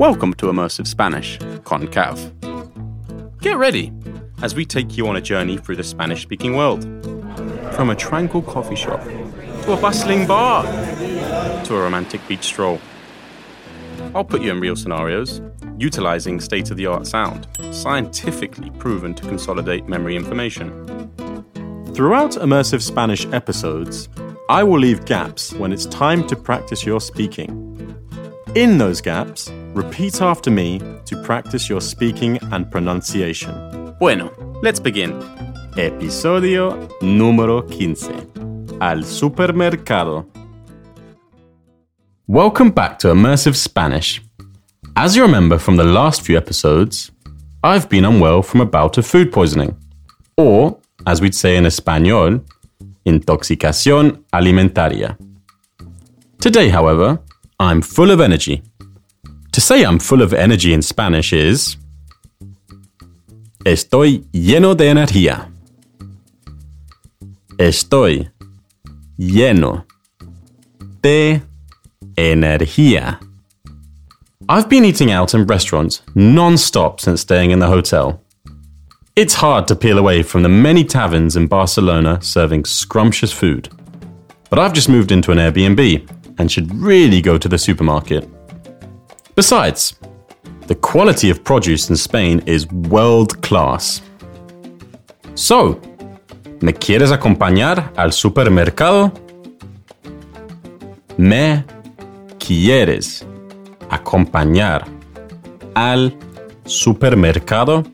Welcome to Immersive Spanish, con Kav. Get ready as we take you on a journey through the Spanish speaking world. From a tranquil coffee shop, to a bustling bar, to a romantic beach stroll. I'll put you in real scenarios, utilizing state of the art sound, scientifically proven to consolidate memory information. Throughout Immersive Spanish episodes, I will leave gaps when it's time to practice your speaking. In those gaps, repeat after me to practice your speaking and pronunciation. Bueno, let's begin. Episodio número 15. Al supermercado. Welcome back to Immersive Spanish. As you remember from the last few episodes, I've been unwell from a bout of food poisoning, or, as we'd say in Espanol, intoxicación alimentaria. Today, however, I'm full of energy. Say I'm full of energy in Spanish is Estoy lleno de energía. Estoy lleno de energía. I've been eating out in restaurants non stop since staying in the hotel. It's hard to peel away from the many taverns in Barcelona serving scrumptious food. But I've just moved into an Airbnb and should really go to the supermarket. Besides, the quality of produce in Spain is world class. So, ¿me quieres acompañar al supermercado? ¿Me quieres acompañar al supermercado?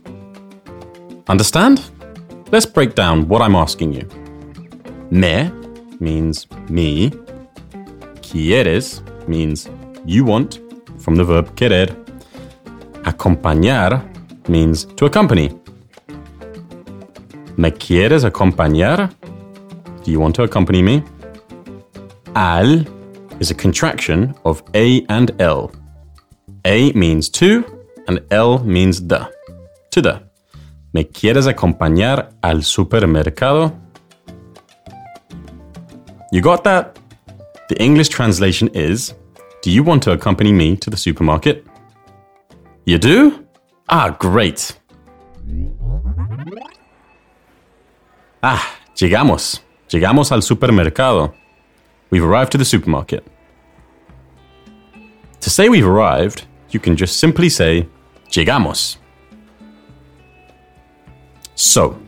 Understand? Let's break down what I'm asking you. Me means me. Quieres means you want, from the verb querer. Acompañar means to accompany. ¿Me quieres acompañar? Do you want to accompany me? Al is a contraction of A and L. A means to, and L means the. To the. ¿Me quieres acompañar al supermercado? You got that? The English translation is Do you want to accompany me to the supermarket? You do? Ah, great. Ah, llegamos. Llegamos al supermercado. We've arrived to the supermarket. To say we've arrived, you can just simply say, Llegamos. So,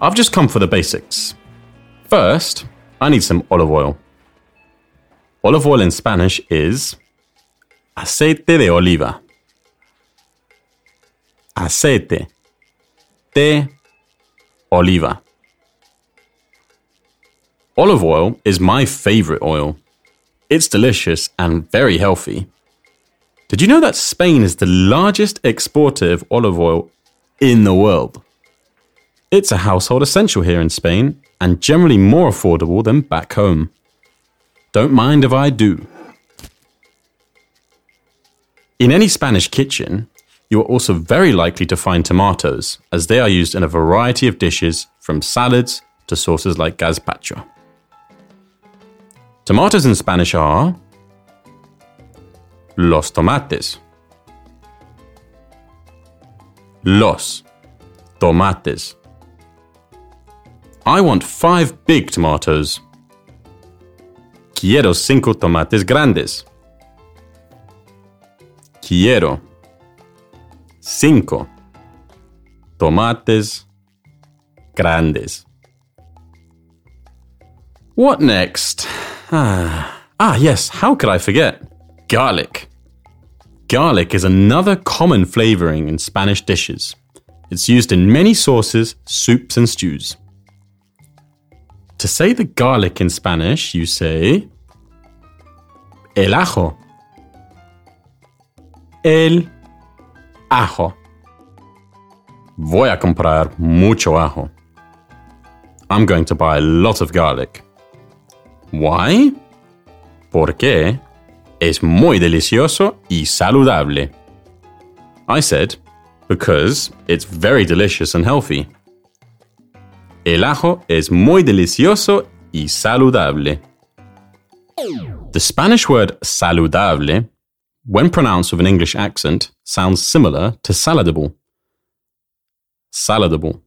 I've just come for the basics. First, I need some olive oil. Olive oil in Spanish is aceite de oliva. Aceite de oliva. Olive oil is my favorite oil. It's delicious and very healthy. Did you know that Spain is the largest exporter of olive oil in the world? It's a household essential here in Spain and generally more affordable than back home. Don't mind if I do. In any Spanish kitchen, you are also very likely to find tomatoes, as they are used in a variety of dishes from salads to sauces like gazpacho. Tomatoes in Spanish are los tomates. Los tomates. I want five big tomatoes. Quiero cinco tomates grandes. Quiero cinco tomates grandes. What next? Ah, ah, yes, how could I forget? Garlic. Garlic is another common flavoring in Spanish dishes. It's used in many sauces, soups, and stews. To say the garlic in Spanish, you say el ajo. El ajo. Voy a comprar mucho ajo. I'm going to buy a lot of garlic. Why? Porque es muy delicioso y saludable. I said, because it's very delicious and healthy. El ajo es muy delicioso y saludable. The Spanish word saludable when pronounced with an English accent, sounds similar to saladable. Saladable.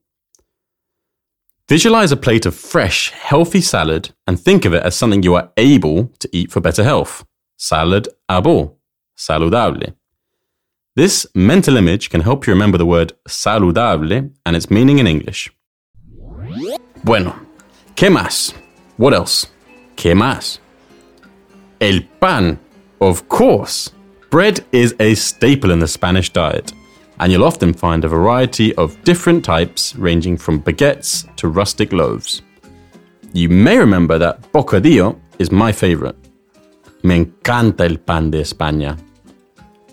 Visualize a plate of fresh, healthy salad and think of it as something you are able to eat for better health. Salad abo, saludable. This mental image can help you remember the word saludable and its meaning in English. Bueno, ¿qué más? What else? ¿Qué más? El pan, of course. Bread is a staple in the Spanish diet and you'll often find a variety of different types ranging from baguettes to rustic loaves. You may remember that bocadillo is my favorite. Me encanta el pan de España.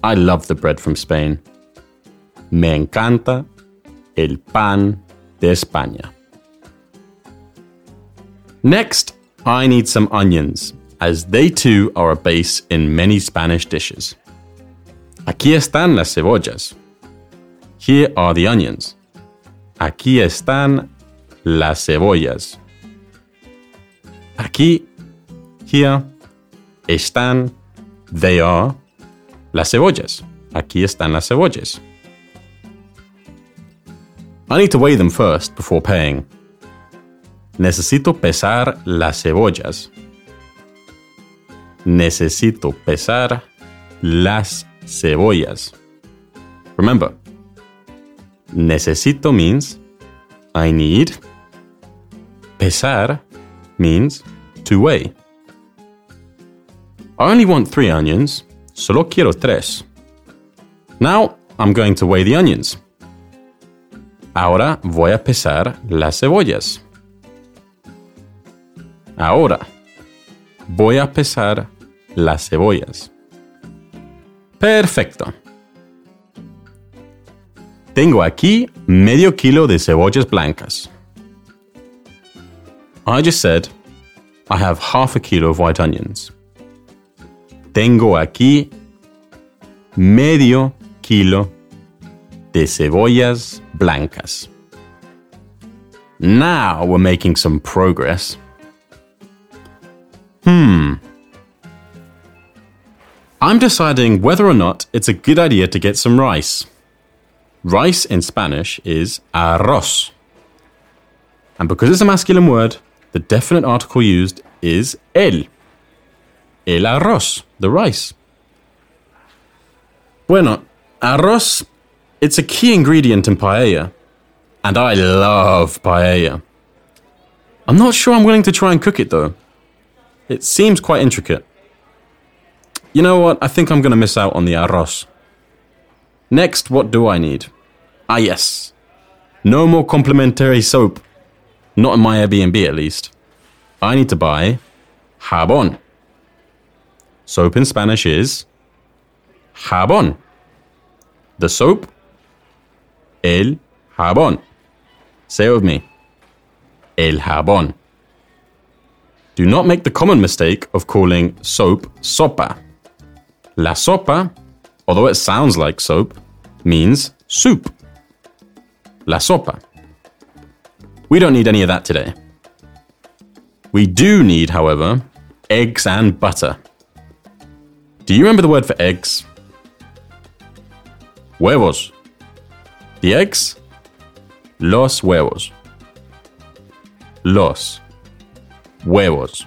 I love the bread from Spain. Me encanta el pan de España. Next, I need some onions, as they too are a base in many Spanish dishes. Aquí están las cebollas. Here are the onions. Aquí están las cebollas. Aquí, here, están, they are, las cebollas. Aquí están las cebollas. I need to weigh them first before paying. Necesito pesar las cebollas. Necesito pesar las cebollas. Remember, Necesito means I need. Pesar means to weigh. I only want three onions, solo quiero tres. Now I'm going to weigh the onions. Ahora voy a pesar las cebollas. Ahora voy a pesar las cebollas. Perfecto. Tengo aquí medio kilo de cebollas blancas. I just said I have half a kilo of white onions. Tengo aquí medio kilo de cebollas blancas. Now we're making some progress. Hmm. I'm deciding whether or not it's a good idea to get some rice. Rice in Spanish is arroz. And because it's a masculine word, the definite article used is el. El arroz, the rice. Bueno, arroz, it's a key ingredient in paella. And I love paella. I'm not sure I'm willing to try and cook it though. It seems quite intricate. You know what? I think I'm going to miss out on the arroz. Next, what do I need? Ah, yes. No more complimentary soap. Not in my Airbnb, at least. I need to buy jabón. Soap in Spanish is jabón. The soap, el jabón. Say it with me. El jabón. Do not make the common mistake of calling soap sopa. La sopa, although it sounds like soap, means soup la sopa. We don't need any of that today. We do need, however, eggs and butter. Do you remember the word for eggs? Huevos. The eggs? Los huevos. Los huevos.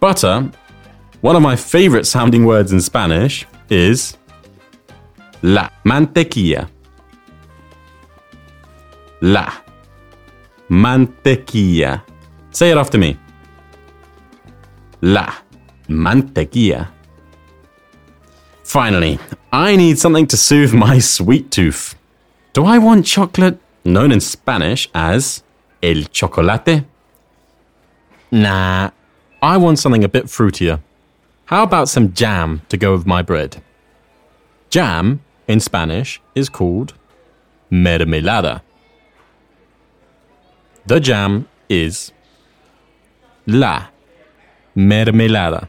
Butter, one of my favorite sounding words in Spanish, is la mantequilla la mantequilla. Say it after me. La mantequilla. Finally, I need something to soothe my sweet tooth. Do I want chocolate, known in Spanish as el chocolate? Nah, I want something a bit fruitier. How about some jam to go with my bread? Jam, in Spanish, is called mermelada. The jam is la mermelada.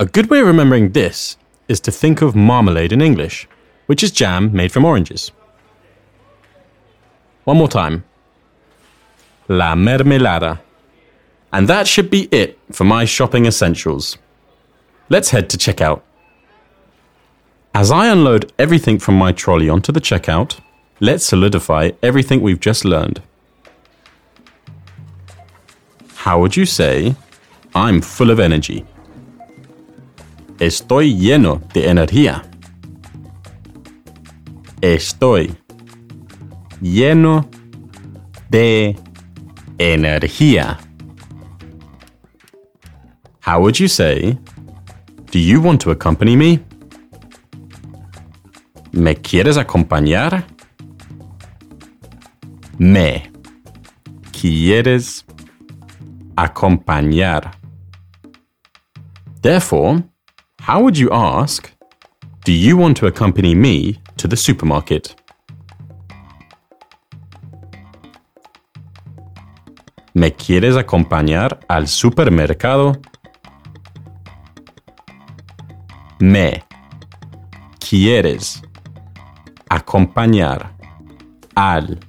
A good way of remembering this is to think of marmalade in English, which is jam made from oranges. One more time. La mermelada. And that should be it for my shopping essentials. let's head to checkout. As I unload everything from my trolley onto the checkout, let's solidify everything we've just learned. How would you say, I'm full of energy? Estoy lleno de energía. Estoy lleno de energía. How would you say, Do you want to accompany me? ¿Me quieres acompañar? Me quieres acompañar. Therefore, how would you ask, Do you want to accompany me to the supermarket? ¿Me quieres acompañar al supermercado? Me quieres acompañar al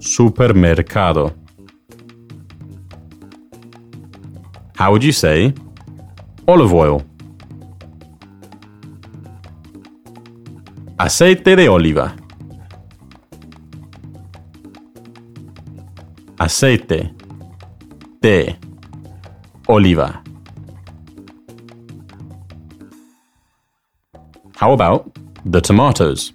supermercado. How would you say olive oil? Aceite de oliva. Aceite de oliva. How about the tomatoes?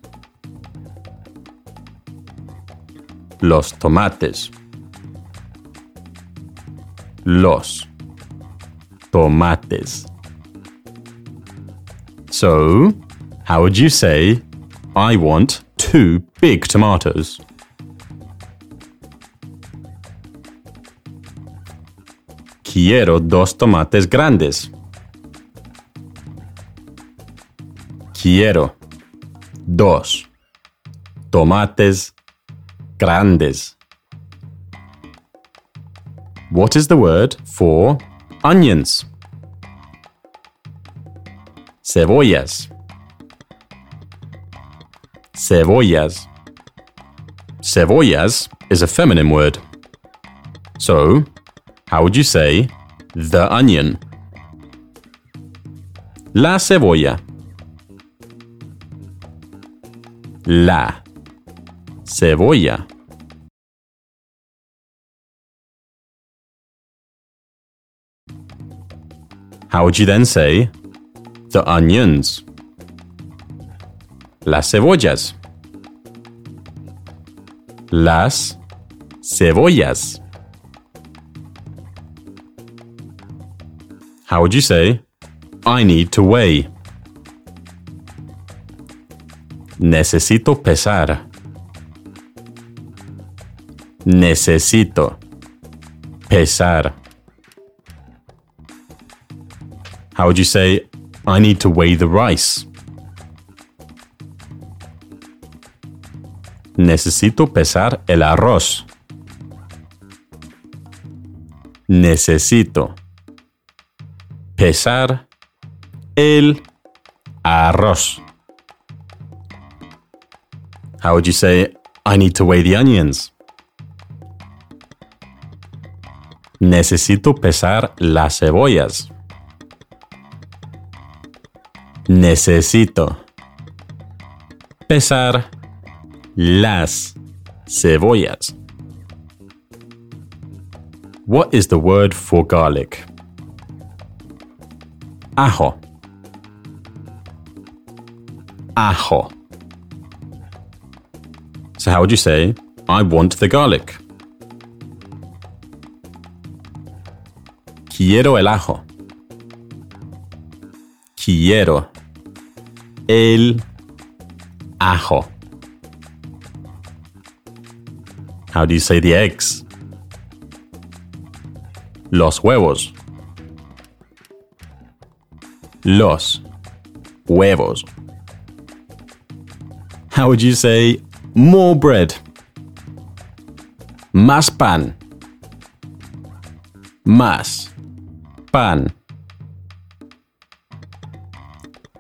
Los tomates. Los tomates. So, how would you say, I want two big tomatoes? Quiero dos tomates grandes. Quiero dos tomates grandes. What is the word for onions? Cebollas. Cebollas. Cebollas is a feminine word. So, how would you say the onion? La cebolla. La cebolla. How would you then say the onions? Las cebollas. Las cebollas. How would you say, I need to weigh? Necesito pesar. Necesito pesar. How would you say, I need to weigh the rice? Necesito pesar el arroz. Necesito pesar el arroz. How would you say, I need to weigh the onions? Necesito pesar las cebollas. Necesito pesar las cebollas. What is the word for garlic? Ajo. Ajo. So, how would you say, I want the garlic? Quiero el ajo. Quiero el ajo. How do you say the eggs? Los huevos. Los huevos. How would you say more bread? Más pan. Más pan.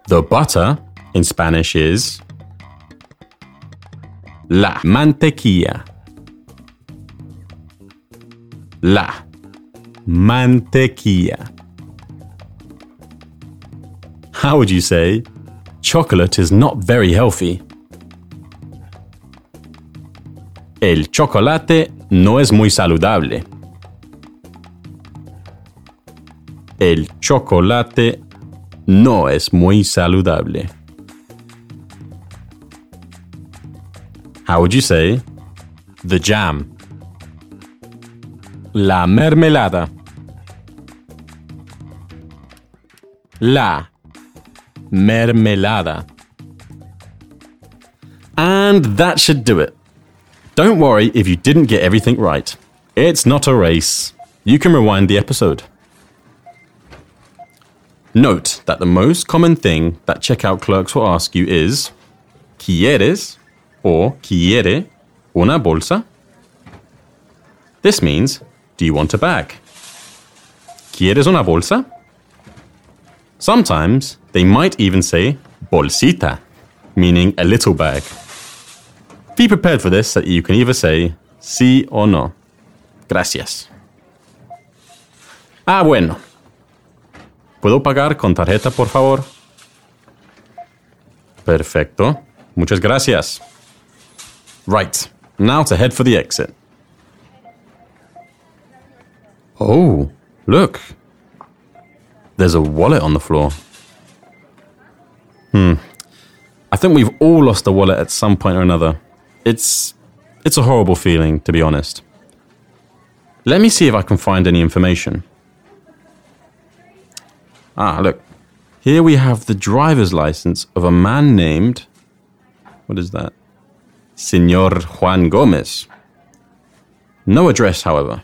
The butter in Spanish is la mantequilla. La mantequilla. How would you say chocolate is not very healthy? El chocolate no es muy saludable. El chocolate no es muy saludable. How would you say the jam? La mermelada. La mermelada. And that should do it. Don't worry if you didn't get everything right. It's not a race. You can rewind the episode. Note that the most common thing that checkout clerks will ask you is ¿Quieres or quiere una bolsa? This means, do you want a bag? ¿Quieres una bolsa? Sometimes they might even say bolsita, meaning a little bag. Be prepared for this that you can either say sí or no. Gracias. Ah, bueno. ¿Puedo pagar con tarjeta, por favor? Perfecto. Muchas gracias. Right. Now to head for the exit. Oh, look. There's a wallet on the floor. Hmm. I think we've all lost a wallet at some point or another. It's it's a horrible feeling, to be honest. Let me see if I can find any information. Ah, look. Here we have the driver's license of a man named. What is that? Senor Juan Gomez. No address, however.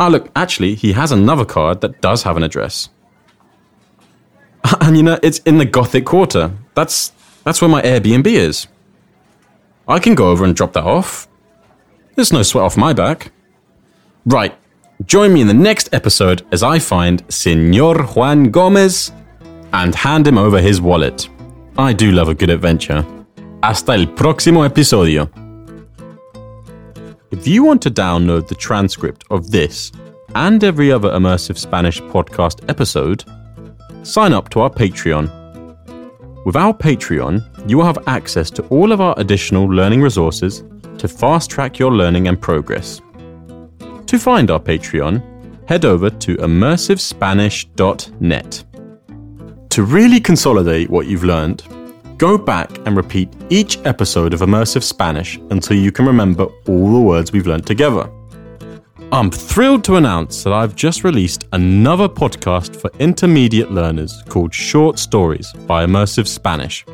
Ah, look, actually, he has another card that does have an address. And you know, it's in the Gothic Quarter. That's that's where my Airbnb is. I can go over and drop that off. There's no sweat off my back. Right, Join me in the next episode as I find Senor Juan Gomez and hand him over his wallet. I do love a good adventure. Hasta el próximo episodio. If you want to download the transcript of this and every other immersive Spanish podcast episode, sign up to our Patreon. With our Patreon, you will have access to all of our additional learning resources to fast track your learning and progress. To find our Patreon, head over to immersivespanish.net. To really consolidate what you've learned, go back and repeat each episode of Immersive Spanish until you can remember all the words we've learned together. I'm thrilled to announce that I've just released another podcast for intermediate learners called Short Stories by Immersive Spanish.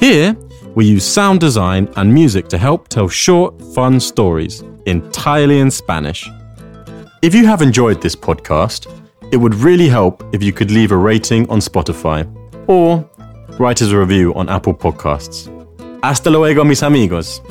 Here, we use sound design and music to help tell short, fun stories entirely in Spanish. If you have enjoyed this podcast, it would really help if you could leave a rating on Spotify or write us a review on Apple Podcasts. Hasta luego, mis amigos.